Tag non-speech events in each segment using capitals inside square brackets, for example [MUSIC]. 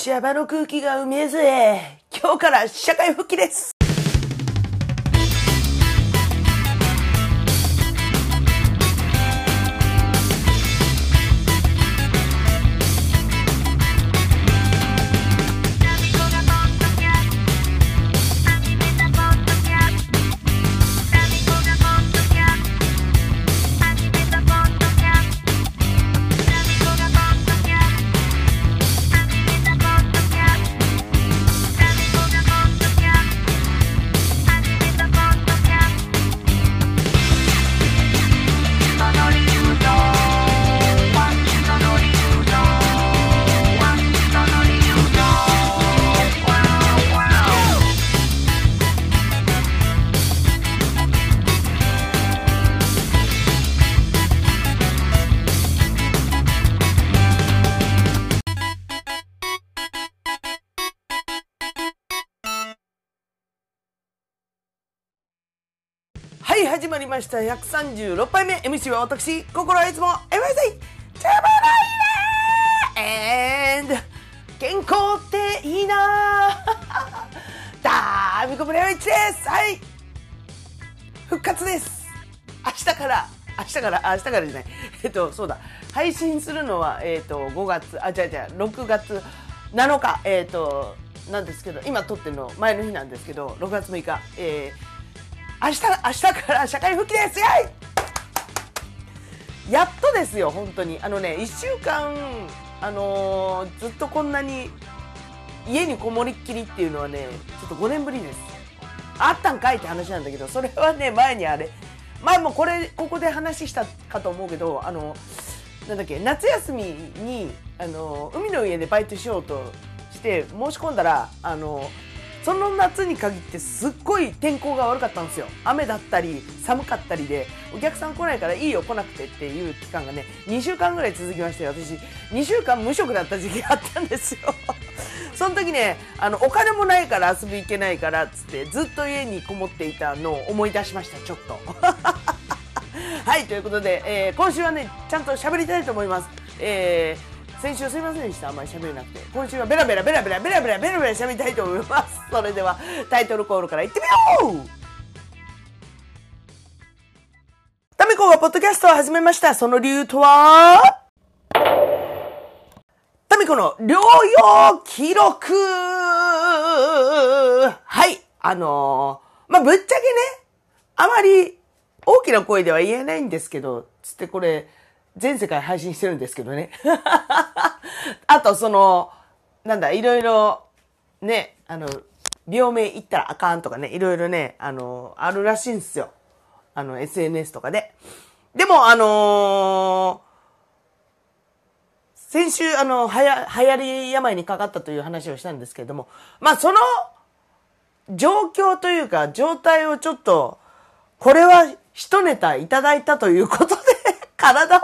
シャバの空気がうめえぜ。今日から社会復帰です。ました。136杯目。MC は私、心はいつも。MC、チャバライラ and 健康っていいな。[LAUGHS] ダーミコブレオイチです。はい。復活です。明日から、明日から、明日からじゃない。[LAUGHS] えっと、そうだ。配信するのは、えっと、5月、あ、違う違う、6月7日、えっと、なんですけど、今撮ってるの。前の日なんですけど、6月6日、えー、明日、明日から社会復帰ですやいやっとですよ、本当に。あのね、1週間、あのーずっとこんなに家にこもりっきりっていうのはね、ちょっと5年ぶりです。あったんかいって話なんだけど、それはね、前にあれ、前もこれ、ここで話したかと思うけど、あの、なんだっけ、夏休みに、あの、海の家でバイトしようとして、申し込んだら、あの、その夏に限ってすっごい天候が悪かったんですよ。雨だったり、寒かったりで、お客さん来ないからいいよ来なくてっていう期間がね、2週間ぐらい続きまして、私、2週間無職だった時期があったんですよ。[LAUGHS] その時ね、あの、お金もないから遊び行けないからっつって、ずっと家にこもっていたのを思い出しました、ちょっと。[LAUGHS] はい、ということで、えー今週はね、ちゃんと喋りたいと思います。えー先週すいませんでした。あんまり喋れなくて。今週はベラベラベラベラベラベラベラベラ喋りたいと思います。それでは、タイトルコールからいってみようタミコがポッドキャストを始めました。その理由とはタミコの療養記録はい。あのーまあ、ぶっちゃけね、あまり大きな声では言えないんですけど、つってこれ、全世界配信してるんですけどね。[LAUGHS] あと、その、なんだ、いろいろ、ね、あの、病名言ったらあかんとかね、いろいろね、あの、あるらしいんですよ。あの、SNS とかで。でも、あのー先週、あの、はや、流行り病にかかったという話をしたんですけれども、まあ、その、状況というか、状態をちょっと、これは一ネタいただいたということ、体を、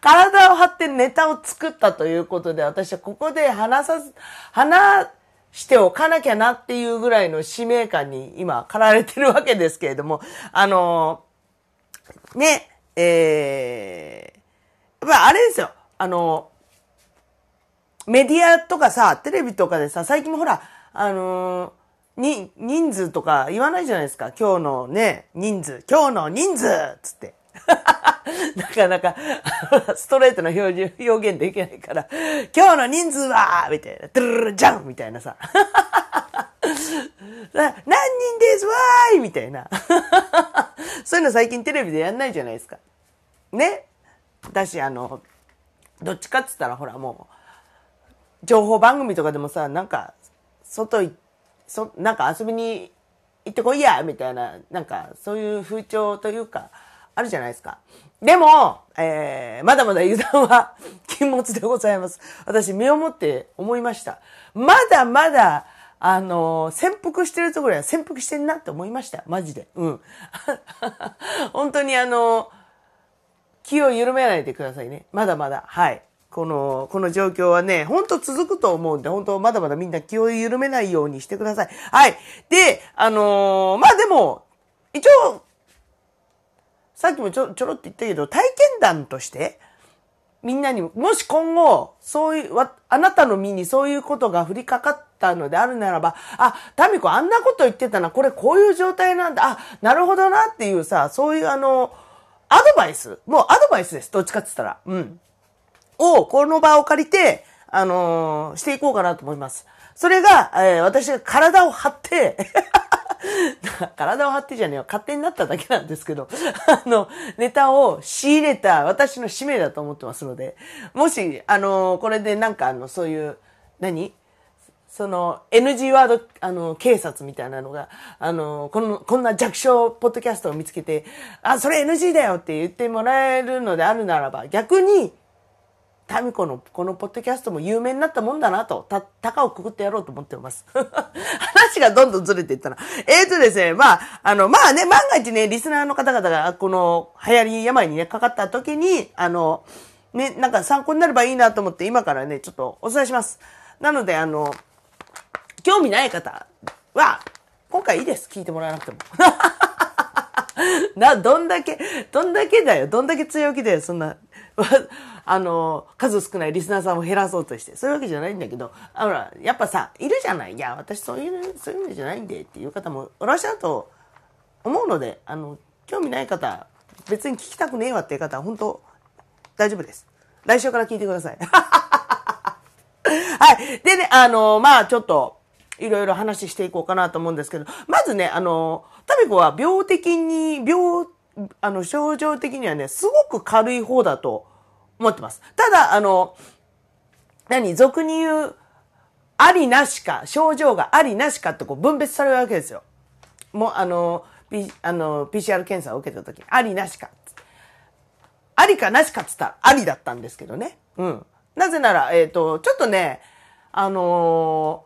体を張ってネタを作ったということで、私はここで話さず、話しておかなきゃなっていうぐらいの使命感に今、駆られてるわけですけれども、あのね、えー、やっぱあれですよ、あのメディアとかさ、テレビとかでさ、最近もほら、あのーに、人数とか言わないじゃないですか。今日のね、人数、今日の人数つって。[LAUGHS] なかなか、[LAUGHS] ストレートな表表現できないから、今日の人数はみたいな、ドゥルルルジャンみたいなさ。[LAUGHS] 何人ですわーいみたいな。そういうの最近テレビでやんないじゃないですか。ね。だし、あの、どっちかっつったらほらもう、情報番組とかでもさ、なんか、外い、そ、なんか遊びに行ってこいやみたいな、なんか、そういう風潮というか、あるじゃないですか。でも、えー、まだまだ油断は [LAUGHS] 禁物でございます。私、身をもって思いました。まだまだ、あの潜伏してるところは潜伏してんなって思いました。マジで。うん。[LAUGHS] 本当にあの気を緩めないでくださいね。まだまだ。はい。この、この状況はね、本当続くと思うんで、本当まだまだみんな気を緩めないようにしてください。はい。で、あのーまあでも、一応、さっきもちょ、ちょろって言ったけど、体験談として、みんなに、もし今後、そういう、わあなたの身にそういうことが降りかかったのであるならば、あ、タミコあんなこと言ってたな、これこういう状態なんだ、あ、なるほどなっていうさ、そういうあの、アドバイス、もうアドバイスです、どっちかって言ったら。うん。を、この場を借りて、あのー、していこうかなと思います。それが、えー、私が体を張って [LAUGHS] 体を張ってじゃねえよ。勝手になっただけなんですけど、[LAUGHS] あの、ネタを仕入れた私の使命だと思ってますので、もし、あの、これでなんかあの、そういう、何？その NG ワード、あの、警察みたいなのが、あの、この、こんな弱小ポッドキャストを見つけて、あ、それ NG だよって言ってもらえるのであるならば、逆に、タミコのこのポッドキャストも有名になったもんだなと、た、高をくくってやろうと思ってます。[LAUGHS] 話がどんどんずれていったな。えーとですね、まあ、あの、まあね、万が一ね、リスナーの方々がこの流行り病にね、かかった時に、あの、ね、なんか参考になればいいなと思って今からね、ちょっとお伝えします。なので、あの、興味ない方は、今回いいです。聞いてもらわなくても。[LAUGHS] な、どんだけ、どんだけだよ。どんだけ強気だよ。そんな。[LAUGHS] あの、数少ないリスナーさんを減らそうとして。そういうわけじゃないんだけど、あら、やっぱさ、いるじゃない。いや、私そういう、そういうのじゃないんでっていう方もいらっしゃると思うので、あの、興味ない方、別に聞きたくねえわっていう方は本当大丈夫です。来週から聞いてください。[LAUGHS] はい。でね、あの、まあちょっと、いろいろ話していこうかなと思うんですけど、まずね、あの、タミコは病的に、病、あの、症状的にはね、すごく軽い方だと思ってます。ただ、あの、何、俗に言う、ありなしか、症状がありなしかってこう分別されるわけですよ。もう、あの、P、あの、PCR 検査を受けた時、ありなしか。ありかなしかっつったら、ありだったんですけどね。うん。なぜなら、えっ、ー、と、ちょっとね、あの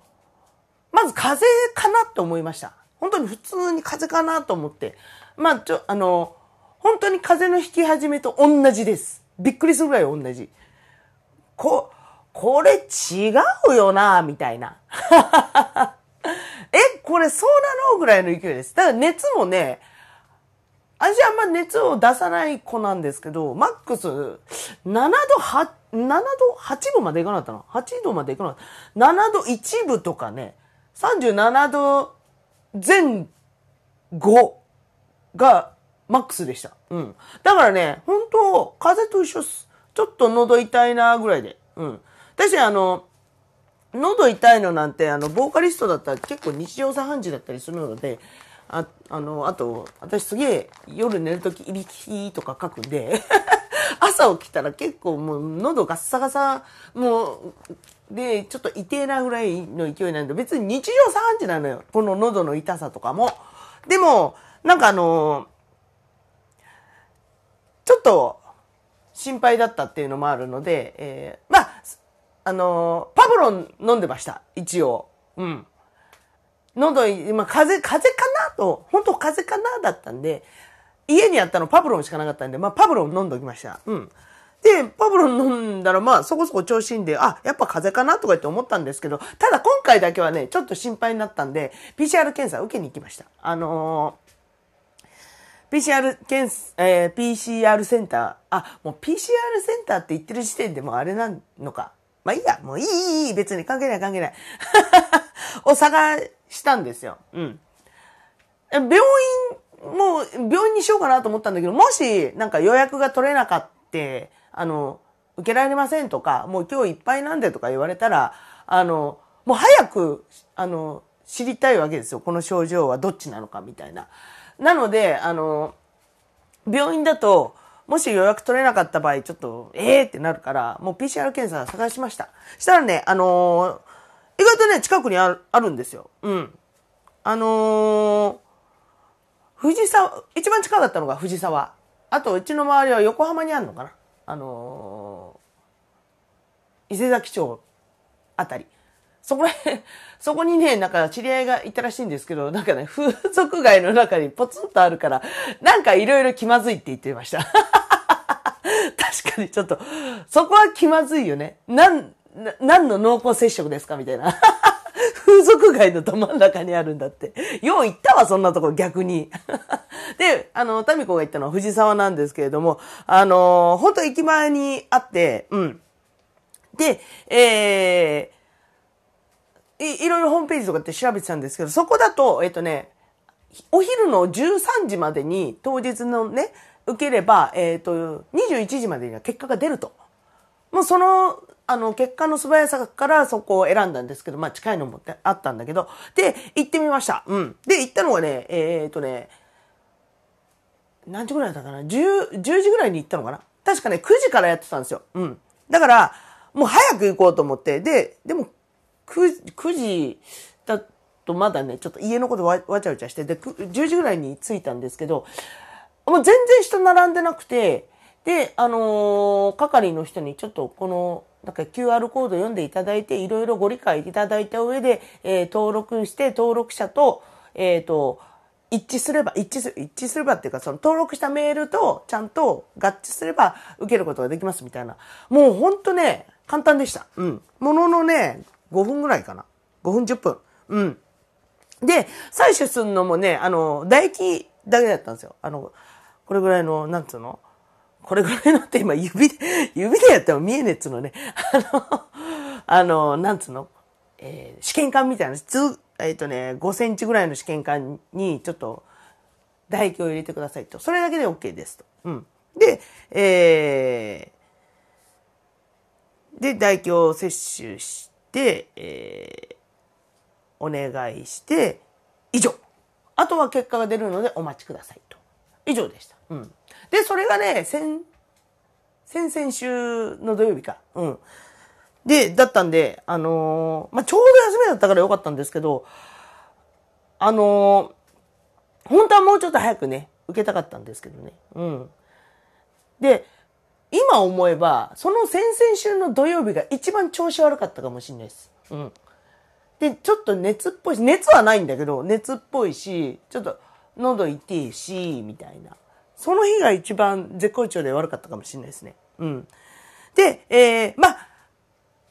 ー、まず風邪かなって思いました。本当に普通に風邪かなと思って。まあ、ちょ、あの、本当に風邪の引き始めと同じです。びっくりするぐらい同じ。こ、これ違うよな、みたいな。[LAUGHS] え、これそうなのぐらいの勢いです。だから熱もね、私あんま熱を出さない子なんですけど、マックス7度8、7度8分までいかなかったな。8度までいかなかった。7度1分とかね、37度前後がマックスでした。うん。だからね、本当風邪と一緒っす。ちょっと喉痛いなぐらいで。うん。私あの、喉痛いのなんて、あの、ボーカリストだったら結構日常茶飯事だったりするので、あ、あの、あと、私すげえ夜寝るときいびきとか書くんで [LAUGHS] 朝起きたら結構もう喉ガッサガサ、もう、で、ちょっと痛えなぐらいの勢いなんで、別に日常茶飯事なのよ。この喉の痛さとかも。でも、なんかあのちょっと心配だったっていうのもあるので、えー、まあ、あの、パブロン飲んでました。一応。うん。喉、まあ、風邪、風邪かなと、本当風邪かなだったんで、家にあったのパブロンしかなかったんで、まあ、パブロン飲んでおきました。うん。で、パブロン飲んだら、まあ、そこそこ調子いいんで、あ、やっぱ風邪かなとか言って思ったんですけど、ただ今回だけはね、ちょっと心配になったんで、PCR 検査受けに行きました。あのー PCR 検査えー、PCR センター、あ、もう PCR センターって言ってる時点でもあれなのか。まあいいや、もういい、いい、別に関係ない関係ない。[LAUGHS] を探したんですよ。うん。病院、もう病院にしようかなと思ったんだけど、もしなんか予約が取れなかった、あの、受けられませんとか、もう今日いっぱいなんでとか言われたら、あの、もう早く、あの、知りたいわけですよ。この症状はどっちなのかみたいな。なので、あの、病院だと、もし予約取れなかった場合、ちょっと、ええー、ってなるから、もう PCR 検査探しました。したらね、あのー、意外とね、近くにあるあるんですよ。うん。あのー、藤沢、一番近かったのが藤沢。あと、うちの周りは横浜にあるのかな。あのー伊勢崎町あたり。そこら辺、[LAUGHS] そこにね、なんか知り合いがいたらしいんですけど、なんかね、風俗街の中にポツンとあるから、なんかいろいろ気まずいって言ってました。[LAUGHS] 確かにちょっと、そこは気まずいよね。なん、な何の濃厚接触ですか？みたいな。風俗街のど真ん中にあるんだって。よう行ったわ、そんなとこ逆に。で、あの、タミコが行ったのは藤沢なんですけれども、あの、本当駅前にあって、うん。で、えー、いいろいろホームページとかって調べてたんですけど、そこだと、えっ、とね、お昼の13時までに当日のね、受ければ、えっ、と、21時までには結果が出ると。もうその、あの、結果の素早さからそこを選んだんですけど、まあ近いのもあったんだけど、で、行ってみました。うん。で、行ったのがね、えっ、とね、何時ぐらいだったかな ?10、10時ぐらいに行ったのかな？確かね、9時からやってたんですよ。うん。だから、もう早く行こうと思って、で、でも、9, 9時だとまだね、ちょっと家のことわわちゃわちゃして、で、10時ぐらいに着いたんですけど、もう全然人並んでなくて、で、あのー、係の人にちょっとこの、なんか QR コード読んでいただいて、いろいろご理解いただいた上で、えー、登録して、登録者と、えっ、ー、と、一致すれば、一致す、一致すればっていうか、その登録したメールとちゃんと合致すれば受けることができますみたいな。もうほんとね、簡単でした。うん。もののね、5分ぐらいかな。5分10分。うん。で、採取するのもね、あの、唾液だけだったんですよ。あの、これぐらいの、なんつうの？これぐらいのって今指で、[LAUGHS] 指でやっても見えねえっつうのね。あの、あの、なんつうの？えー、試験管みたいな、えっ、ー、とね、5センチぐらいの試験管にちょっと唾液を入れてくださいと。それだけで OK ですと。うん。で、えー、で、唾液を摂取して、えー、お願いして、以上。あとは結果が出るのでお待ちくださいと。以上でした。うん。で、それがね、先、先々週の土曜日か。うん。で、だったんで、あのー、まあ、ちょうど休みだったからよかったんですけど、あのー、本当はもうちょっと早くね、受けたかったんですけどね。うん。で、今思えば、その先々週の土曜日が一番調子悪かったかもしれないです。うん。で、ちょっと熱っぽいし、熱はないんだけど、熱っぽいし、ちょっと喉痛いし、みたいな。その日が一番絶好調で悪かったかもしれないですね。うん。で、えー、まあ、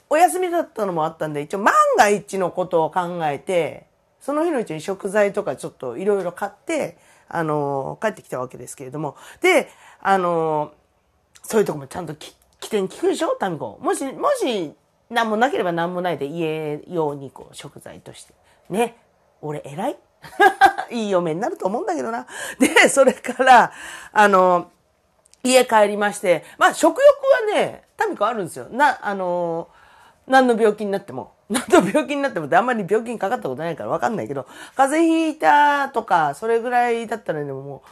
お休みだったのもあったんで、一応万が一のことを考えて、その日のうちに食材とかちょっといろいろ買って、あのー、帰ってきたわけですけれども。で、あのー、そういうとこもちゃんと起点聞くでしょ？タミコ。もし、もし、何もなければ何もないで家用にこう食材として。ね。俺偉い [LAUGHS] いい嫁になると思うんだけどな。で、それから、あの、家帰りまして、まあ食欲はね、タミコあるんですよ。な、あの、何の病気になっても。[LAUGHS] 何の病気になってもってあんまり病気にかかったことないからわかんないけど、風邪ひいたとか、それぐらいだったらね、も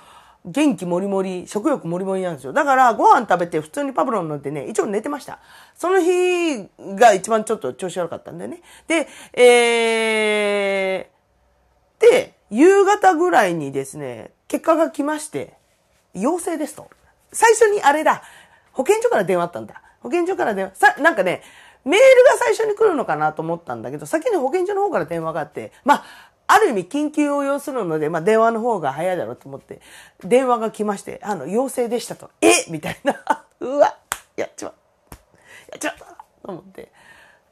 う、元気もりもり、食欲もりもりなんですよ。だから、ご飯食べて普通にパブロン乗ってね、一応寝てました。その日が一番ちょっと調子悪かったんでね。で、えー、で、夕方ぐらいにですね、結果が来まして、陽性ですと。最初にあれだ、保健所から電話あったんだ。保健所から電話、さ、なんかね、メールが最初に来るのかなと思ったんだけど、先に保健所の方から電話があって、まあ、ある意味緊急を要するので、まあ電話の方が早いだろうと思って、電話が来まして、あの、陽性でしたと。え？みたいな。[LAUGHS] うわやっちまった。やっちまったと思って。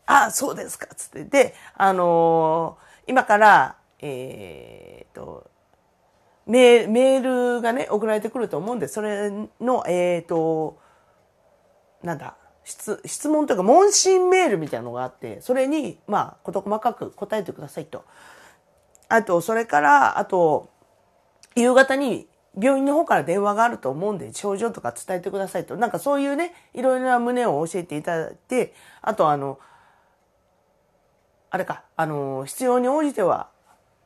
あ、そうですか。つって。で、あのー、今から、えー、と、メールがね、送られてくると思うんで、それの、えっ、ー、と、なんだ、質、質問というか問診メールみたいなのがあって、それに、まあ、事細かく答えてくださいと。あと、それから、あと、夕方に病院の方から電話があると思うんで、症状とか伝えてくださいと。なんかそういうね、いろいろな旨を教えていただいて、あとあの、あれか、あの、必要に応じては、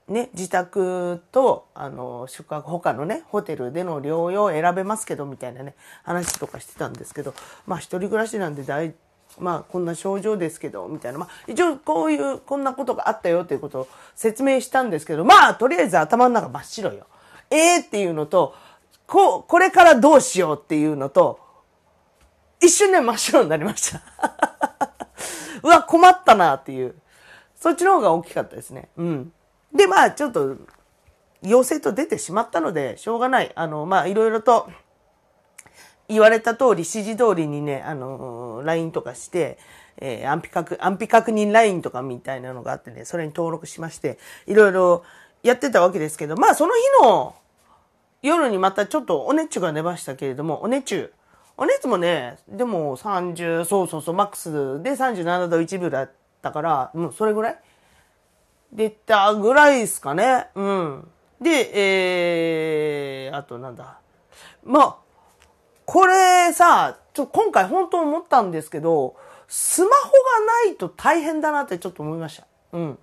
ね、自宅と、あの、宿泊、他のね、ホテルでの療養を選べますけど、みたいなね、話とかしてたんですけど、まあ、一人暮らしなんで大、まあ、こんな症状ですけど、みたいな。まあ、一応、こういう、こんなことがあったよっていうことを説明したんですけど、まあ、とりあえず頭の中真っ白よ。ええー、っていうのと、こう、これからどうしようっていうのと、一瞬ね、真っ白になりました。[LAUGHS] うわ、困ったなっていう。そっちの方が大きかったですね。うん。で、まあ、ちょっと、陽性と出てしまったので、しょうがない。あの、まあ、いろいろと、言われた通り、指示通りにね、あの、LINE とかして、えー、安否確、安否確認 LINE とかみたいなのがあってね、それに登録しまして、いろいろやってたわけですけど、まあ、その日の夜にまたちょっとお熱中が出ましたけれども、お熱中。お熱もね、でも30、そうそうそう、マックスで37度1分だったから、もうそれぐらい出たぐらいですかね。うん。で、えー、あとなんだ。まあ、これさ、ちょ今回本当思ったんですけど、スマホがないと大変だなってちょっと思いました。うん。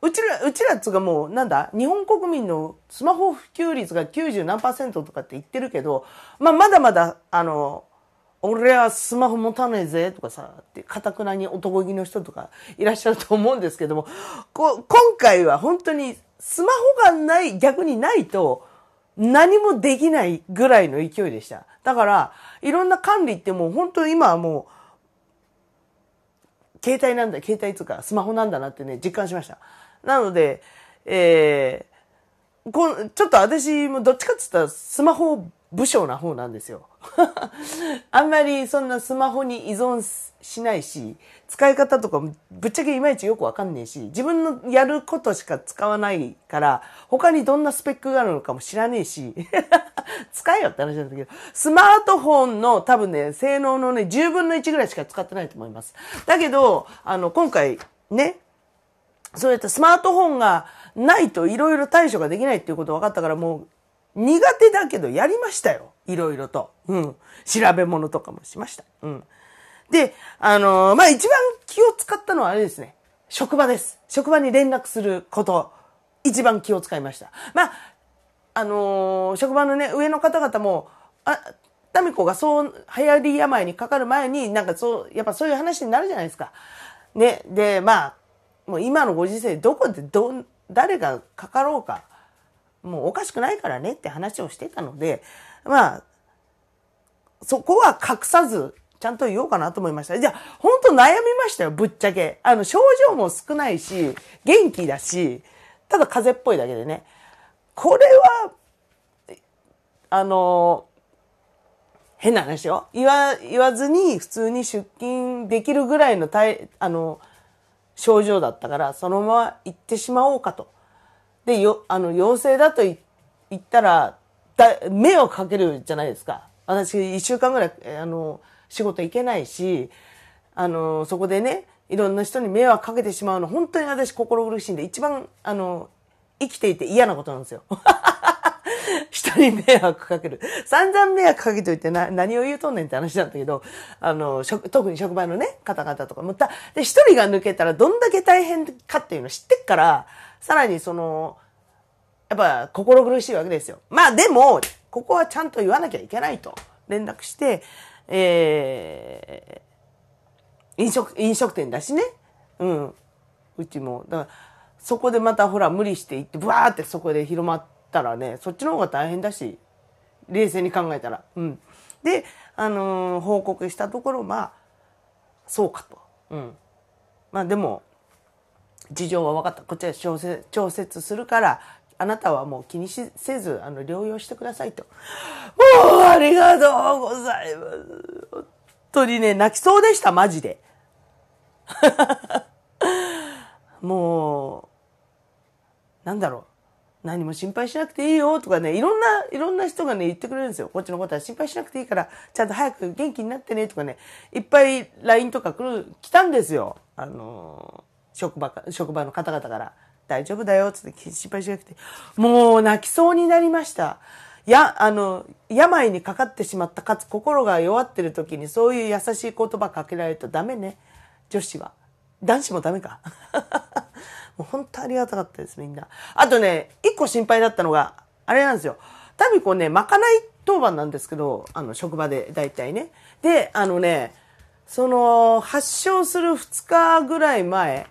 うちら、うちらっつがもう、なんだ、日本国民のスマホ普及率が90何パーセントとかって言ってるけど、まあ、まだまだ、あの、俺はスマホ持たねえぜとかさ、って、かたくなに男気の人とかいらっしゃると思うんですけども、こ今回は本当にスマホがない、逆にないと何もできないぐらいの勢いでした。だから、いろんな管理ってもう本当に今はもう、携帯なんだ、携帯つかスマホなんだなってね、実感しました。なので、えー、こちょっと私もどっちかって言ったらスマホ武将な方なんですよ。[LAUGHS] あんまりそんなスマホに依存しないし、使い方とかぶっちゃけいまいちよくわかんねえし、自分のやることしか使わないから、他にどんなスペックがあるのかも知らねえし、[LAUGHS] 使えよって話なんだけど、スマートフォンの多分ね、性能のね、10分の1ぐらいしか使ってないと思います。だけど、あの、今回ね、そうやってスマートフォンがないと色々対処ができないっていうこと分かったからもう苦手だけどやりましたよ。いろいろと。うん。調べ物とかもしました。うん。で、あのー、まあ、一番気を使ったのはあれですね。職場です。職場に連絡すること。一番気を使いました。まあ、あのー、職場のね、上の方々も、あ、タミコがそう流行り病にかかる前に、なんかそう、やっぱそういう話になるじゃないですか。ね。で、まあ、もう今のご時世、どこでど、誰がかかろうか。もうおかしくないからねって話をしてたので、まあ、そこは隠さず、ちゃんと言おうかなと思いました。じゃあ、本当悩みましたよ、ぶっちゃけ。あの、症状も少ないし、元気だし、ただ風邪っぽいだけでね。これは、あの、変な話よ。言わ、言わずに普通に出勤できるぐらいの体、あの、症状だったから、そのまま行ってしまおうかと。で、よ、あの、陽性だと言ったら、だ、迷惑かけるじゃないですか。私、一週間ぐらい、あの、仕事行けないし、あの、そこでね、いろんな人に迷惑かけてしまうの、本当に私心苦しいんで、一番、あの、生きていて嫌なことなんですよ。[LAUGHS] 人に迷惑かける。散々迷惑かけといてな、何を言うとんねんって話なんだけど、あの、特に職場のね、方々とかもた、で、一人が抜けたらどんだけ大変かっていうの知ってっから、さらにその、やっぱ心苦しいわけですよ。まあでも、ここはちゃんと言わなきゃいけないと連絡して、えー、飲食、飲食店だしね。うん。うちも。だから、そこでまたほら無理して行って、ブワーってそこで広まったらね、そっちの方が大変だし、冷静に考えたら。うん。で、あのー、報告したところ、まあ、そうかと。うん。まあでも、事情は分かった。こっちは調節調節するから、あなたはもう気にせず、あの、療養してくださいと。もう、ありがとうございます。本当にね、泣きそうでした、マジで。[LAUGHS] もう、なんだろう。何も心配しなくていいよとかね、いろんな、いろんな人がね、言ってくれるんですよ。こっちのことは心配しなくていいから、ちゃんと早く元気になってねとかね、いっぱい LINE とか来る、来たんですよ。あの職場か、職場の方々から、大丈夫だよ、つって心配しなくて。もう泣きそうになりました。や、あの、病にかかってしまった、かつ心が弱ってる時にそういう優しい言葉かけられるとダメね。女子は。男子もダメか。[LAUGHS] もう本当ありがたかったです、みんな。あとね、一個心配だったのが、あれなんですよ。タビコね、まかない当番なんですけど、あの、職場で大体ね。で、あのね、その、発症する2日ぐらい前、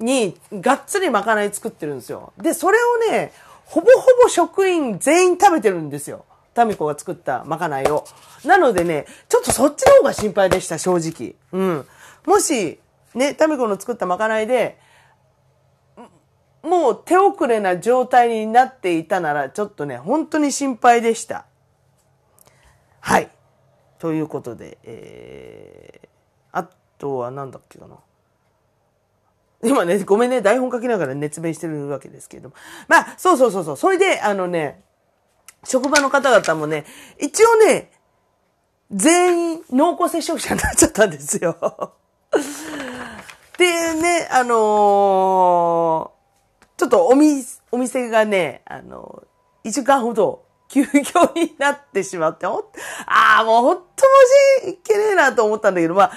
にがっつりまかない作ってるんですよ。で、それをね、ほぼほぼ職員全員食べてるんですよ。タミコが作ったまかないを。なのでね、ちょっとそっちの方が心配でした、正直。うん。もし、ね、タミコの作ったまかないで、もう手遅れな状態になっていたなら、ちょっとね、本当に心配でした。はい。ということで、えー、あとは何だっけかな。今ね、ごめんね、台本書きながら熱弁してるわけですけれども。まあ、そうそうそうそう。それで、あのね、職場の方々もね、一応ね、全員濃厚接触者になっちゃったんですよ。でね、あのー、ちょっとおみ、お店がね、あのー、一週間ほど休業になってしまって、ほああ、もうほんと申し訳ねえなと思ったんだけど、まあ、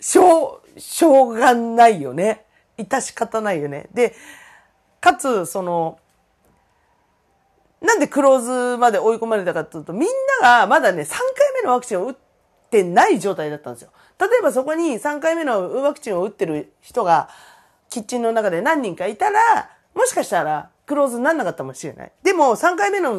しょう、しょうがないよね。致し方ないよね。で、かつ、その、なんでクローズまで追い込まれたかというと、みんながまだね、3回目のワクチンを打ってない状態だったんですよ。例えばそこに3回目のワクチンを打ってる人が、キッチンの中で何人かいたら、もしかしたらクローズにならなかったかもしれない。でも3回目の、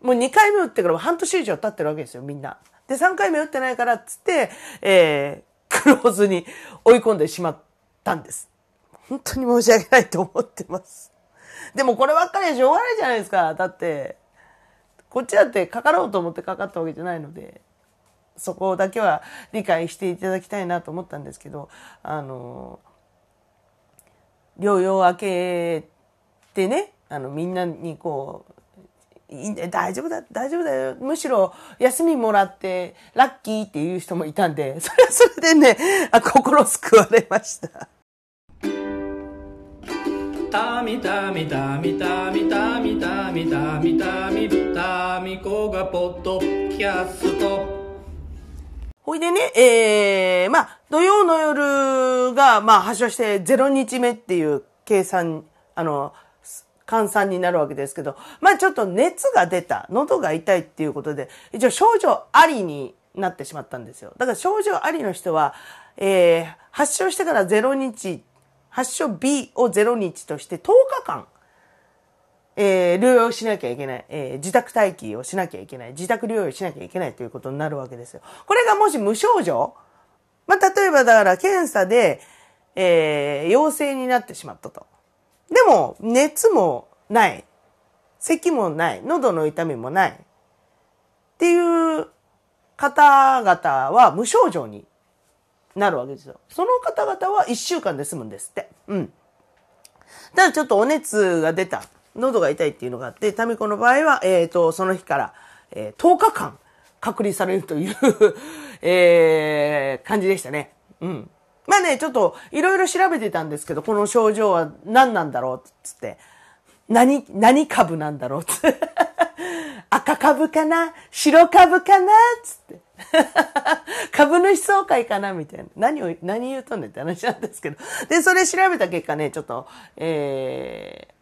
もう2回目打ってから半年以上経ってるわけですよ、みんな。で、3回目打ってないからっつって、えー、クローズに追い込んでしまったんです。本当に申し訳ないと思ってます。でもこればっかりはしょうがないじゃないですか。だって、こっちだってかかろうと思ってかかったわけじゃないので、そこだけは理解していただきたいなと思ったんですけど、あの、療養明けてね、あの、みんなにこう、いいんだよ、大丈夫だ、大丈夫だよ。むしろ休みもらってラッキーっていう人もいたんで、それはそれでね、あ心救われました。たみたみたみたみたみたみたみたみたみこがポッドキャストほいでね、えー、まあ、土曜の夜が、まあ、発症して0日目っていう計算、あの、換算になるわけですけど、まあちょっと熱が出た、喉が痛いっていうことで、一応症状ありになってしまったんですよ。だから症状ありの人は、えー、発症してから0日発症 B を0日として10日間、えー、療養しなきゃいけない、えー、自宅待機をしなきゃいけない、自宅療養しなきゃいけないということになるわけですよ。これがもし無症状、まあ、例えばだから検査で、えー、陽性になってしまったと。でも、熱もない。咳もない。喉の痛みもない。っていう方々は無症状になるわけですよ。その方々は1週間で済むんですって。うん。ただちょっとお熱が出た。喉が痛いっていうのがあって、タミコの場合は、えっ、ー、と、その日から、えー、10日間隔離されるという [LAUGHS] えー、感じでしたね。うん。まあね、ちょっといろいろ調べてたんですけど、この症状は何なんだろうっつって、何、何株なんだろうつって、赤株かな？白株かな？つって。[LAUGHS] 株主総会かな？みたいな。何を、何言うとんねんって話なんですけど。で、それ調べた結果ね、ちょっと、えー、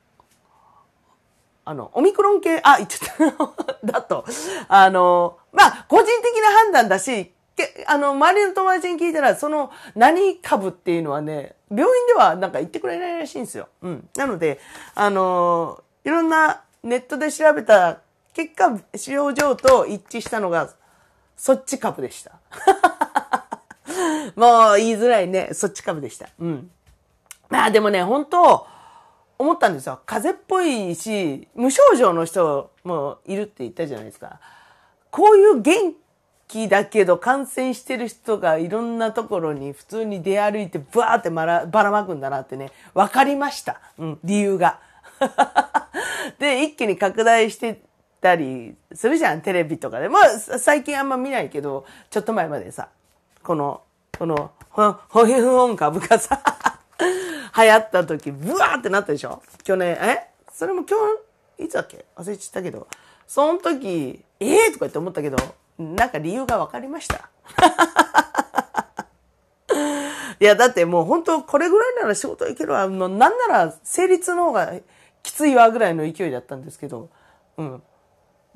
あの、オミクロン系、あ、言っちゃった。[LAUGHS] だと、あの、まあ、個人的な判断だし、けあの、周りの友達に聞いたら、その、何株っていうのはね、病院ではなんか言ってくれないらしいんですよ。うん。なので、あの、いろんなネットで調べた結果、症状と一致したのが、そっち株でした。[LAUGHS] もう言いづらいね。そっち株でした。うん。まあでもね、本当思ったんですよ。風邪っぽいし、無症状の人もいるって言ったじゃないですか。こういう元気だけど感染してる人がいろんなところに普通に出歩いてブワーってばらばらまくんだなってね、分かりました。うん、理由が。[LAUGHS] で、一気に拡大してたりするじゃん、テレビとかで。まあ、最近あんま見ないけど、ちょっと前までさ、この、この、ホホヒフオン株がさ、[LAUGHS] 流行った時、ブワーってなったでしょ？去年、え？それも今日、いつだっけ？忘れちゃったけど、その時、ええー、とか言って思ったけど、なんか理由が分かりました。[LAUGHS] いや、だってもう本当これぐらいなら仕事行けるわ。もうなんなら成立の方がきついわぐらいの勢いだったんですけど、うん。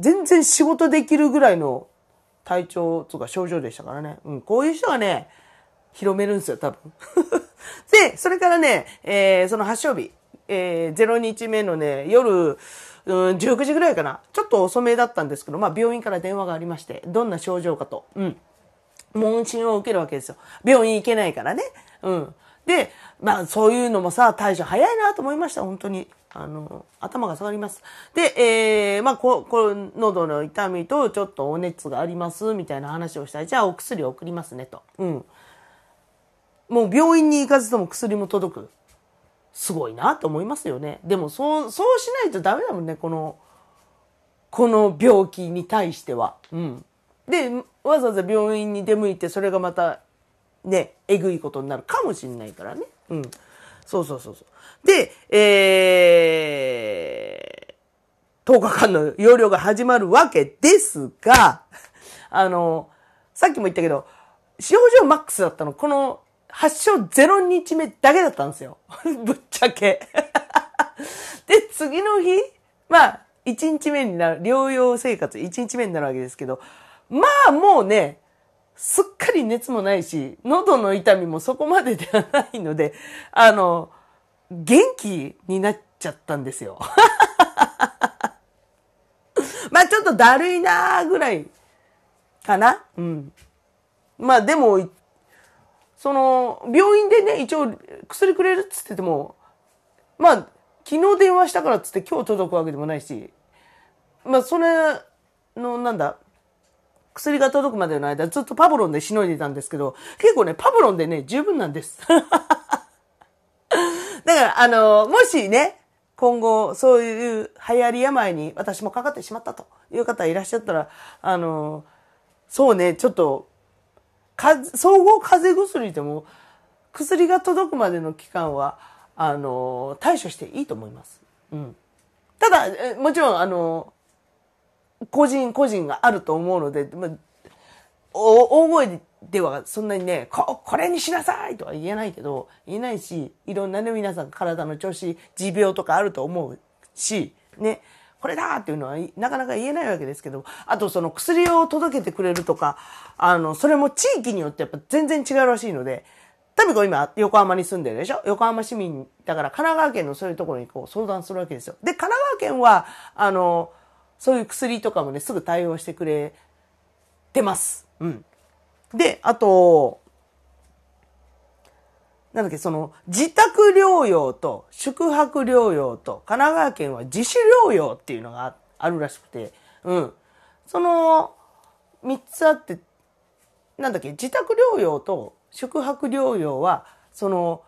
全然仕事できるぐらいの体調とか症状でしたからね。うん、こういう人がね、広めるんですよ、多分。[LAUGHS] で、それからね、えー、その発症日、えー、0日目のね、夜、うん、19時ぐらいかな。ちょっと遅めだったんですけど、まあ病院から電話がありまして、どんな症状かと。うん。問診を受けるわけですよ。病院行けないからね。うん。で、まあそういうのもさ、対処早いなと思いました、本当に。あの、頭が下がります。で、えー、まあ、こ、この喉の痛みとちょっとお熱があります、みたいな話をしたら、じゃあお薬を送りますね、と。うん。もう病院に行かずとも薬も届く。すごいなと思いますよね。でも、そう、そうしないとダメだもんね、この、この病気に対しては。うん。で、わざわざ病院に出向いて、それがまた、ね、えぐいことになるかもしれないからね。うん。そうそうそうそう。で、えー、10日間の容量が始まるわけですが、[LAUGHS] あの、さっきも言ったけど、症状マックスだったの、この発症0日目だけだったんですよ。[LAUGHS] ぶっちゃけ。[LAUGHS] で、次の日、まあ、1日目になる、療養生活1日目になるわけですけど、まあもうね、すっかり熱もないし、喉の痛みもそこまでではないので、あの、元気になっちゃったんですよ。[LAUGHS] まあちょっとだるいなーぐらいかな。うん。まあでも、その、病院でね、一応薬くれるっつってても、まあ、昨日電話したからっつって今日届くわけでもないし、まあそれの、なんだ、薬が届くまでの間ずっとパブロンでしのいでたんですけど、結構ね、パブロンでね、十分なんです。[LAUGHS] だから、あの、もしね、今後、そういう流行り病に私もかかってしまったという方いらっしゃったら、あの、そうね、ちょっと、か、総合風邪薬でも、薬が届くまでの期間は、あの、対処していいと思います。うん。ただ、もちろん、あの、個人個人があると思うので、まあ、大声ではそんなにね、こ、これにしなさいとは言えないけど、言えないし、いろんなね、皆さん体の調子、持病とかあると思うし、ね、これだっていうのはなかなか言えないわけですけど、あとその薬を届けてくれるとか、あの、それも地域によってやっぱ全然違うらしいので、タミコ今横浜に住んでるでしょ？横浜市民だから神奈川県のそういうところにこう相談するわけですよ。で、神奈川県は、あの、そういう薬とかもね、すぐ対応してくれてます。うん。で、あと、なんだっけ、その、自宅療養と宿泊療養と神奈川県は自主療養っていうのがあるらしくて、うん。その、三つあって、なんだっけ、自宅療養と宿泊療養は、その、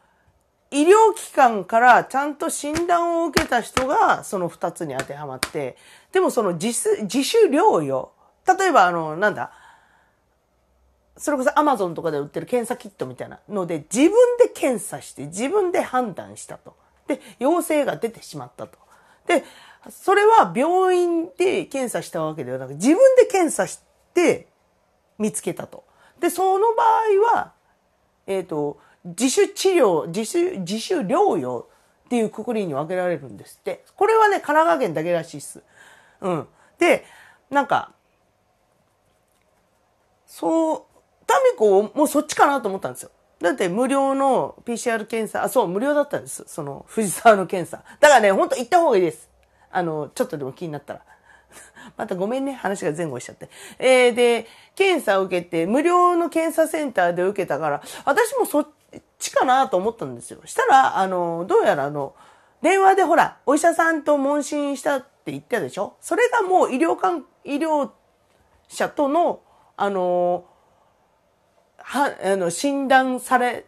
医療機関からちゃんと診断を受けた人がその二つに当てはまって、でもその自自主療養、例えばあの、なんだ、それこそアマゾンとかで売ってる検査キットみたいなので、自分で検査して自分で判断したと。で、陽性が出てしまったと。で、それは病院で検査したわけではなく、自分で検査して見つけたと。で、その場合は、えっ、ー、と、自主治療、自主、自主療養っていうくくりに分けられるんですって。これはね、神奈川県だけらしいっす。うん。で、なんか、そう、タミコもうそっちかなと思ったんですよ。だって無料の PCR 検査、あ、そう、無料だったんです。その、藤沢の検査。だからね、ほんと行った方がいいです。あの、ちょっとでも気になったら。[LAUGHS] またごめんね、話が前後しちゃって。えー、で、検査を受けて、無料の検査センターで受けたから、私もそっちかなと思ったんですよ。したら、あの、どうやらあの、電話でほら、お医者さんと問診したって言ったでしょ？それがもう医療関、医療者との、あの、は、あの、診断され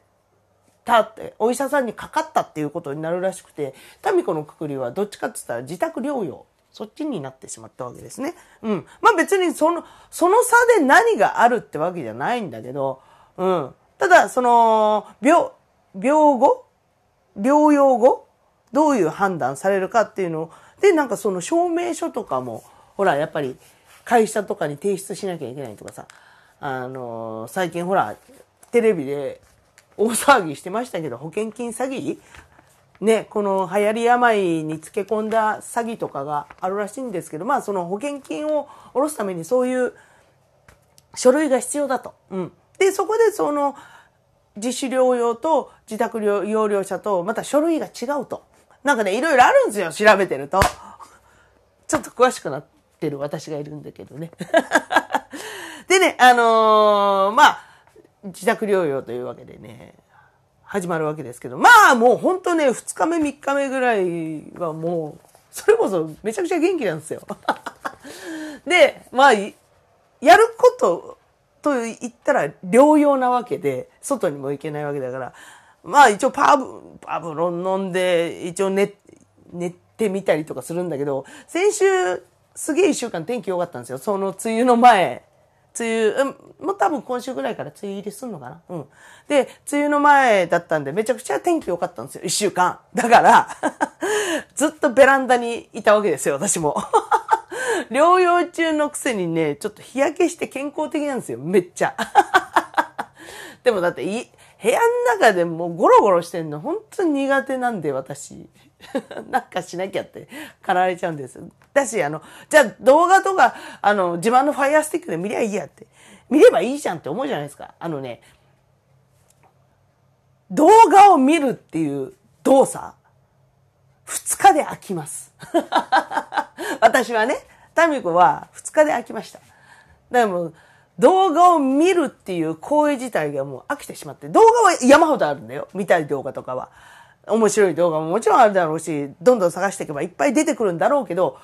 たって、お医者さんにかかったっていうことになるらしくて、タミコのくくりはどっちかって言ったら自宅療養。そっちになってしまったわけですね。うん。まあ別にその、その差で何があるってわけじゃないんだけど、うん。ただ、その、病、病後療養後どういう判断されるかっていうのをで、なんかその証明書とかも、ほら、やっぱり会社とかに提出しなきゃいけないとかさ、あの、最近ほら、テレビで大騒ぎしてましたけど、保険金詐欺？ね、この流行り病につけ込んだ詐欺とかがあるらしいんですけど、まあその保険金を下ろすためにそういう書類が必要だと。うん。で、そこでその自主療養と自宅療養者とまた書類が違うと。なんかね、いろいろあるんですよ、調べてると。ちょっと詳しくなってる私がいるんだけどね。[LAUGHS] でね、あのー、まあ、自宅療養というわけでね、始まるわけですけど、まあもうほんとね、2日目3日目ぐらいはもう、それこそめちゃくちゃ元気なんですよ。[LAUGHS] で、まあ、やることと言ったら療養なわけで、外にも行けないわけだから、まあ一応パブ、パブロン飲んで、一応寝、寝てみたりとかするんだけど、先週すげえ一週間天気良かったんですよ。その梅雨の前。梅雨、うん、もう多分今週ぐらいから梅雨入りすんのかな？うん。で、梅雨の前だったんでめちゃくちゃ天気良かったんですよ。一週間。だから [LAUGHS] ずっとベランダにいたわけですよ、私も。療養中のくせにね、ちょっと日焼けして健康的なんですよ。めっちゃ。[LAUGHS] でもだってい、部屋の中でもうゴロゴロしてんの本当に苦手なんで、私。[LAUGHS] なんかしなきゃって駆られちゃうんです。だし、あの、じゃあ動画とか、あの、自慢のファイヤースティックで見りゃいいやって。見ればいいじゃんって思うじゃないですか。あのね、動画を見るっていう動作、二日で飽きます。[LAUGHS] 私はね、タミコは二日で飽きました。でも動画を見るっていう行為自体がもう飽きてしまって、動画は山ほどあるんだよ。見たい動画とかは。面白い動画ももちろんあるだろうし、どんどん探していけばいっぱい出てくるんだろうけど、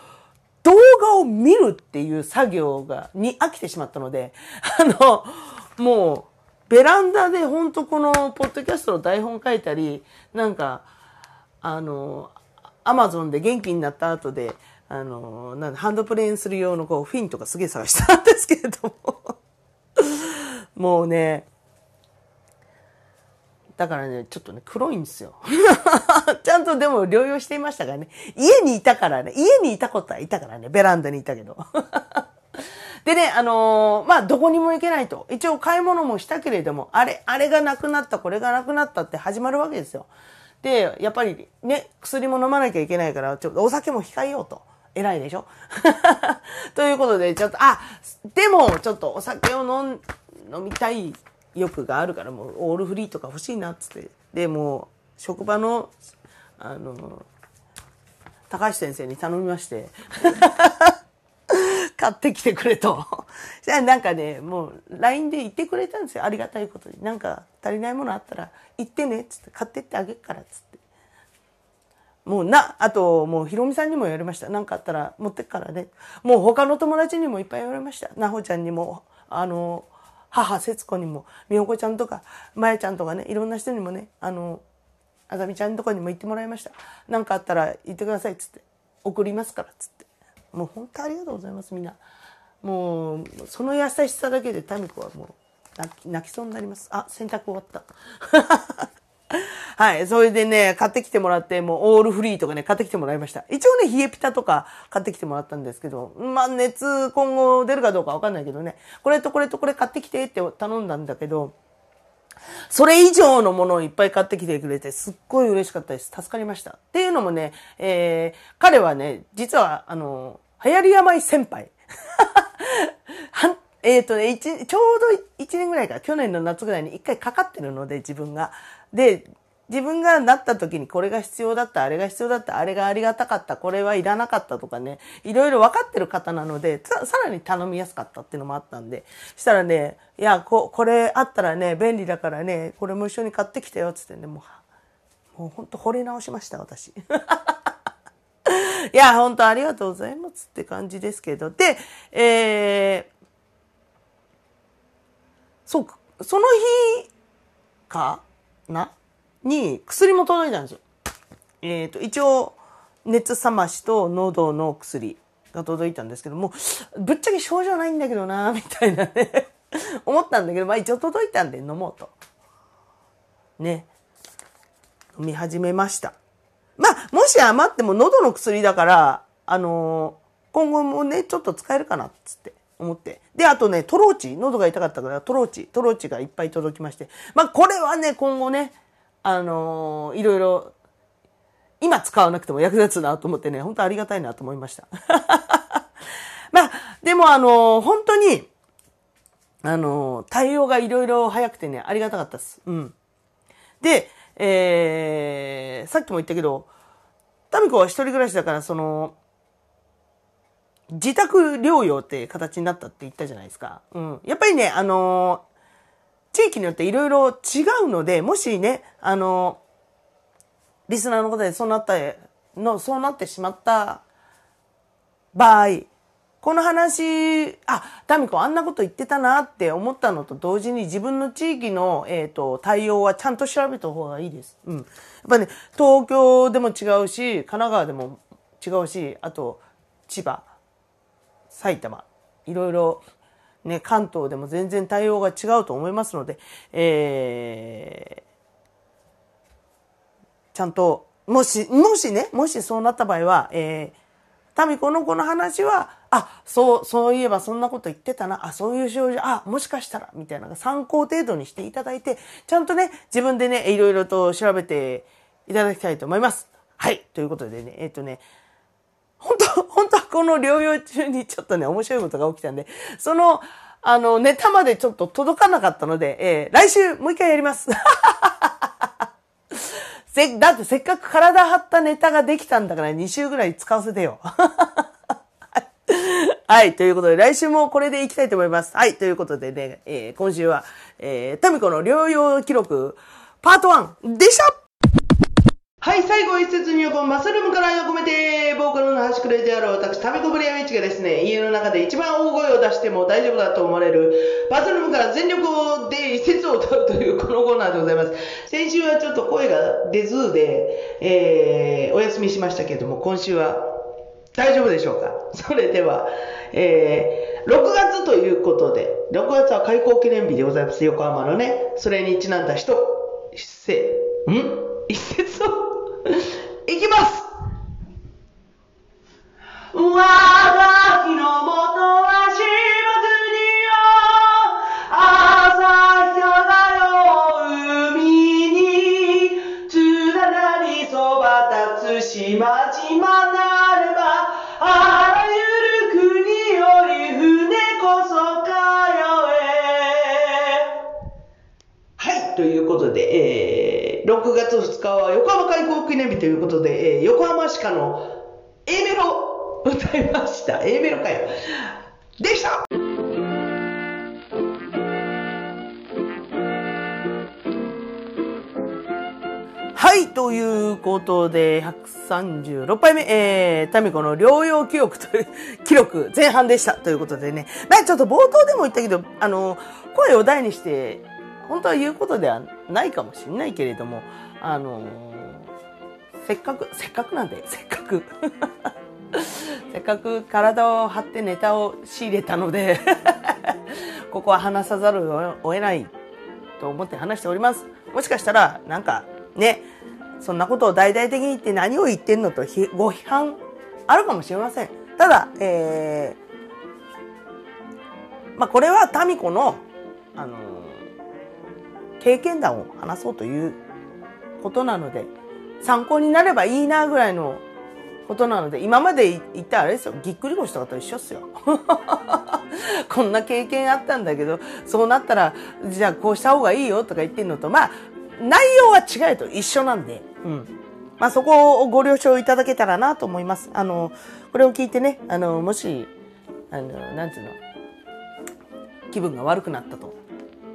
動画を見るっていう作業が、に飽きてしまったので、[LAUGHS] あの、もう、ベランダで本当このポッドキャストの台本書いたり、なんか、あの、アマゾンで元気になった後で、あの、なんハンドプレーンする用のこう、フィンとかすげえ探したんですけれども [LAUGHS] もうね、だからね、ちょっとね、黒いんですよ。[LAUGHS] ちゃんとでも療養していましたからね。家にいたからね、家にいたことはいたからね、ベランダにいたけど。[LAUGHS] でね、あのー、まあ、どこにも行けないと。一応買い物もしたけれども、あれ、あれがなくなった、これがなくなったって始まるわけですよ。で、やっぱりね、薬も飲まなきゃいけないから、ちょっとお酒も控えようと。偉いでしょ？[LAUGHS] ということで、ちょっと、あ、でも、ちょっとお酒を飲飲みたい欲があるからもうオールフリーとか欲しいなっつってでもう職場のあの高橋先生に頼みまして [LAUGHS] 買ってきてくれと。じゃあなんかね、もう LINE で言ってくれたんですよ。ありがたいことに。なんか足りないものあったら言ってねっつって買ってってあげるからつって。もうな、あともうひろみさんにも言われました。なんかあったら持ってくからね。もう他の友達にもいっぱい言われました。なほちゃんにも、あの、母節子にも美穂子ちゃんとかまやちゃんとかねいろんな人にもねあのあざみちゃんとかにも言ってもらいました何かあったら言ってくださいっつって送りますからつってもう本当ありがとうございますみんなもうその優しさだけで民子はもう泣きそうになりますあ洗濯終わった [LAUGHS] はい。それでね、買ってきてもらって、もうオールフリーとかね、買ってきてもらいました。一応ね、冷えピタとか買ってきてもらったんですけど、まあ、熱今後出るかどうかわかんないけどね、これとこれとこれ買ってきてって頼んだんだけど、それ以上のものをいっぱい買ってきてくれて、すっごい嬉しかったです。助かりました。っていうのもね、えー、彼はね、実は、あの、流行り病先輩。[LAUGHS] はんえっ、ー、とね、ちょうど1年ぐらいか、去年の夏ぐらいに1回かかってるので、自分が。で、自分がなった時にこれが必要だった、あれが必要だった、あれがありがたかった、これはいらなかったとかね、いろいろ分かってる方なので、さらに頼みやすかったっていうのもあったんで、したらね、いや、ここれあったらね、便利だからね、これも一緒に買ってきてよ、つってね、もう、もうほんと惚れ直しました、私。[LAUGHS] いや、本当ありがとうございますって感じですけど。で、えー、そう、その日かなに薬も届いたんですよ。えっ、ー、と、一応、熱冷ましと喉の薬が届いたんですけども、ぶっちゃけ症状ないんだけどな、[LAUGHS] みたいなね思ったんだけど、まあ一応届いたんで飲もうと。ね。飲み始めました。まあ、もし余っても喉の薬だから、あのー、今後もね、ちょっと使えるかな、つって。思って。で、あとね、トローチ、喉が痛かったからトローチ、トローチがいっぱい届きまして。まあ、これはね、今後ね、あのー、いろいろ、今使わなくても役立つなと思ってね、本当ありがたいなと思いました。[LAUGHS] まあ、でもあのー、本当に、あのー、対応がいろいろ早くてね、ありがたかったです。うん。で、えー、さっきも言ったけど、タミコは一人暮らしだから、その、自宅療養って形になったって言ったじゃないですか。うん。やっぱりね、あのー、地域によっていろいろ違うので、もしね、あのー、リスナーの方でそうなった、の、そうなってしまった場合、この話、あ、タミコあんなこと言ってたなって思ったのと同時に自分の地域の、えっ、ー、と、対応はちゃんと調べた方がいいです。うん。やっぱね、東京でも違うし、神奈川でも違うし、あと、千葉、埼玉、いろいろ、ね、関東でも全然対応が違うと思いますので、えー、ちゃんと、もし、もしね、もしそうなった場合は、えー、タミコのこの話は、あ、そう、そういえばそんなこと言ってたな、あ、そういう症状、あ、もしかしたら、みたいな参考程度にしていただいて、ちゃんとね、自分でね、いろいろと調べていただきたいと思います。はい、ということでね、えっ、ー、とね、本当 [LAUGHS] 本当はこの療養中にちょっとね、面白いことが起きたんで、その、あの、ネタまでちょっと届かなかったので、えー、来週もう一回やります。[LAUGHS] せ、だってせっかく体張ったネタができたんだから2週ぐらい使わせてよ。[LAUGHS] はい。ということで、来週もこれでいきたいと思います。はい。ということでね、えー、今週は、えー、タミコの療養記録、パート1でしたはい、最後一節入魂、マッスルームから愛を込めて、ボーカルの端くれである私、タミコブレアミチがですね、家の中で一番大声を出しても大丈夫だと思われる、マッスルームから全力で一節を歌うというこのコーナーでございます。先週はちょっと声が出ずで、えー、お休みしましたけれども、今週は大丈夫でしょうか？それでは、えー、6月ということで、6月は開港記念日でございます、横浜のね。それにちなんだ人、せ、ん？一節を？[LAUGHS] いきます！我が日のもとは島国よ朝日がよ海につららにそば立つ島々なればあらゆる国より船こそかよえはいということで、えー6月2日は横浜開港記念日ということで、えー、横浜市かの A メロ歌いました。A メロかよ。でしたはい、ということで、136杯目、えー、タミコの療養記録という、記録前半でした。ということでね。まあちょっと冒頭でも言ったけど、あの、声を大にして、本当は言うことではないかもしれないけれども、あの、せっかく、せっかくなんで、せっかくせっかく体を張ってネタを仕入れたので [LAUGHS] ここは話さざるを得ないと思って話しております。もしかしたら、なんか、ね、そんなことを大々的に言って何を言ってんのとご批判あるかもしれません。ただ、えー、まあ、これは民子の、あの経験談を話そうということなので、参考になればいいなぐらいのことなので、今まで言ったあれですよ、ぎっくり腰とかと一緒っすよ。[LAUGHS] こんな経験あったんだけど、そうなったら、じゃあこうした方がいいよとか言ってんのと、まあ、内容は違えと一緒なんで、うん。まあそこをご了承いただけたらなと思います。あの、これを聞いてね、あの、もし、あの、なんていうの、気分が悪くなったと。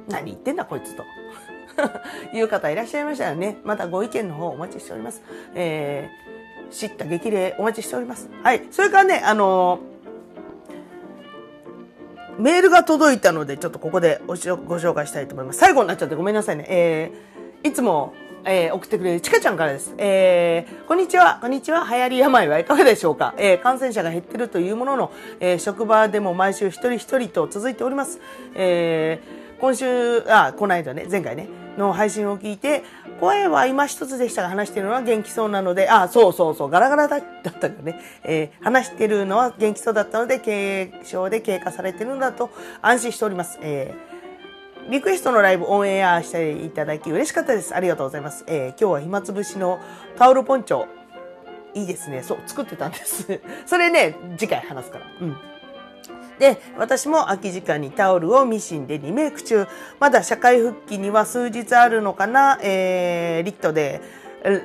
何言ってんだこいつと。[LAUGHS] いう方いらっしゃいましたらね、またご意見の方お待ちしております。えー、知った激励お待ちしております。はい。それからね、あのー、メールが届いたので、ちょっとここでご紹介したいと思います。最後になっちゃってごめんなさいね。えー、いつも、えー、送ってくれるちかちゃんからです。えー、こんにちは、こんにちは。流行り病はいかがでしょうか？えー、感染者が減ってるというものの、えー、職場でも毎週一人一人と続いております。えー、今週、あ、この間ね、前回ね、の配信を聞いて、声は今一つでしたが話してるのは元気そうなので、あ、そうそうそう、ガラガラだったからね、えー、話してるのは元気そうだったので、軽症で経過されてるんだと安心しております。えー、リクエストのライブオンエアしていただき嬉しかったです。ありがとうございます。えー、今日は暇つぶしのタオルポンチョ、いいですね。そう、作ってたんです。それね、次回話すから。うん。で、私も空き時間にタオルをミシンでリメイク中。まだ社会復帰には数日あるのかな、えー、リットで、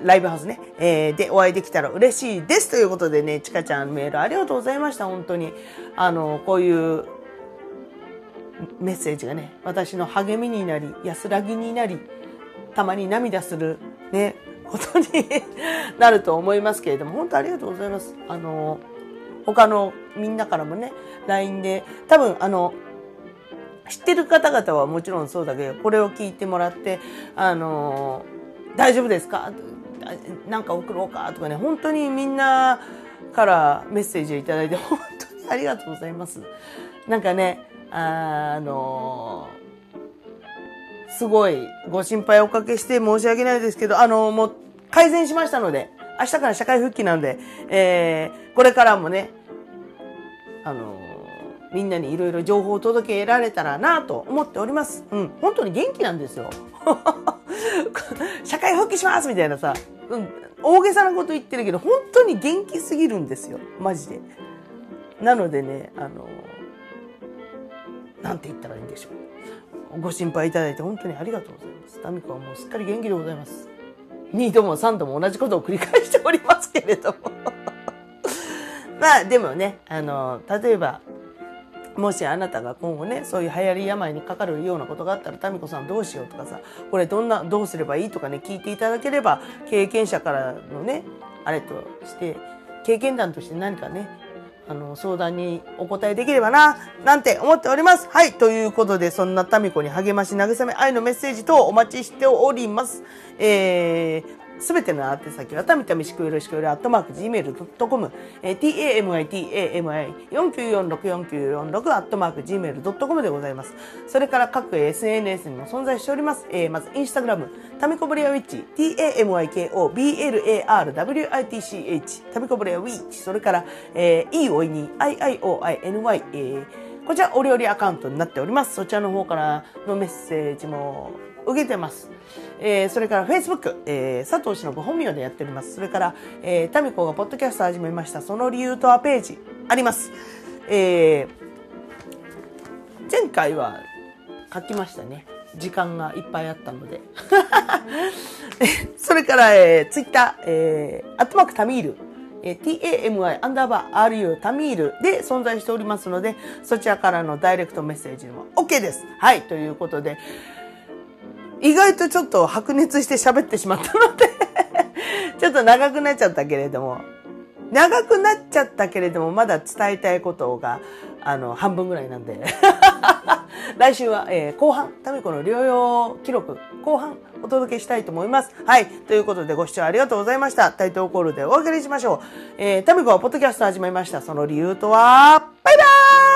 ライブハウスね、えー、でお会いできたら嬉しいです。ということでね、ちかちゃんメールありがとうございました。本当に。あの、こういうメッセージがね、私の励みになり、安らぎになり、たまに涙する、ね、ことに [LAUGHS] なると思いますけれども、本当ありがとうございます。あの、他のみんなからもね、LINE で、多分あの、知ってる方々はもちろんそうだけど、これを聞いてもらって、あの、大丈夫ですか？なんか送ろうか？とかね、本当にみんなからメッセージをいただいて、本当にありがとうございます。なんかね、あのすごいご心配おかけして申し訳ないですけど、あのもう改善しましたので、明日から社会復帰なので、えーこれからもね、あのーみんなにいろいろ情報を届けられたらなと思っております。うん、本当に元気なんですよ。[LAUGHS] 社会復帰しますみたいなさ、うん、大げさなこと言ってるけど、本当に元気すぎるんですよ。マジで。なのでね、あのーなんて言ったらいいんでしょう。ご心配いただいて本当にありがとうございます。タミコはもうすっかり元気でございます。2度も3度も同じことを繰り返しておりますけれども。まあでもね、あの、例えば、もしあなたが今後ね、そういう流行り病にかかるようなことがあったら、タミコさんどうしようとかさ、これどんな、どうすればいいとかね、聞いていただければ、経験者からのね、あれとして、経験談として何かね、あの、相談にお答えできればな、なんて思っております。はい。ということで、そんなタミコに励まし、慰め、愛のメッセージ等お待ちしております。えー、すべての宛先は、たみたみしくよろしくより、アットマーク、gmail.com、えー、tamitami、4946-4946、アットマーク、gmail.com でございます。それから各 SNS にも存在しております。えー、まず、インスタグラム、タミコブレアウィッチ、tamikoblawitch、タミコブレアウィッチ、それから、えー、いいおいに、iioiny、えー、こちら、お料理アカウントになっております。そちらの方からのメッセージも受けてます。えー、それから Facebook、えー、佐藤忍本名でやっております。それから、えー、タミコがポッドキャスト始めました。その理由とはページあります。えー、前回は書きましたね。時間がいっぱいあったので。[LAUGHS] それから、えー、Twitter、えー、アットマークタミール、えー tami アンダーバー ru タミールで存在しておりますので、そちらからのダイレクトメッセージも OK です。はい、ということで、意外とちょっと白熱して喋ってしまったので [LAUGHS] ちょっと長くなっちゃったけれども、長くなっちゃったけれども、まだ伝えたいことが、あの、半分ぐらいなんで。[LAUGHS] 来週は、えー後半、タミコの療養記録、後半お届けしたいと思います。はい。ということでご視聴ありがとうございました。タイトルコールでお別れしましょう。えータミコはポッドキャスト始めました。その理由とは、バイバーイ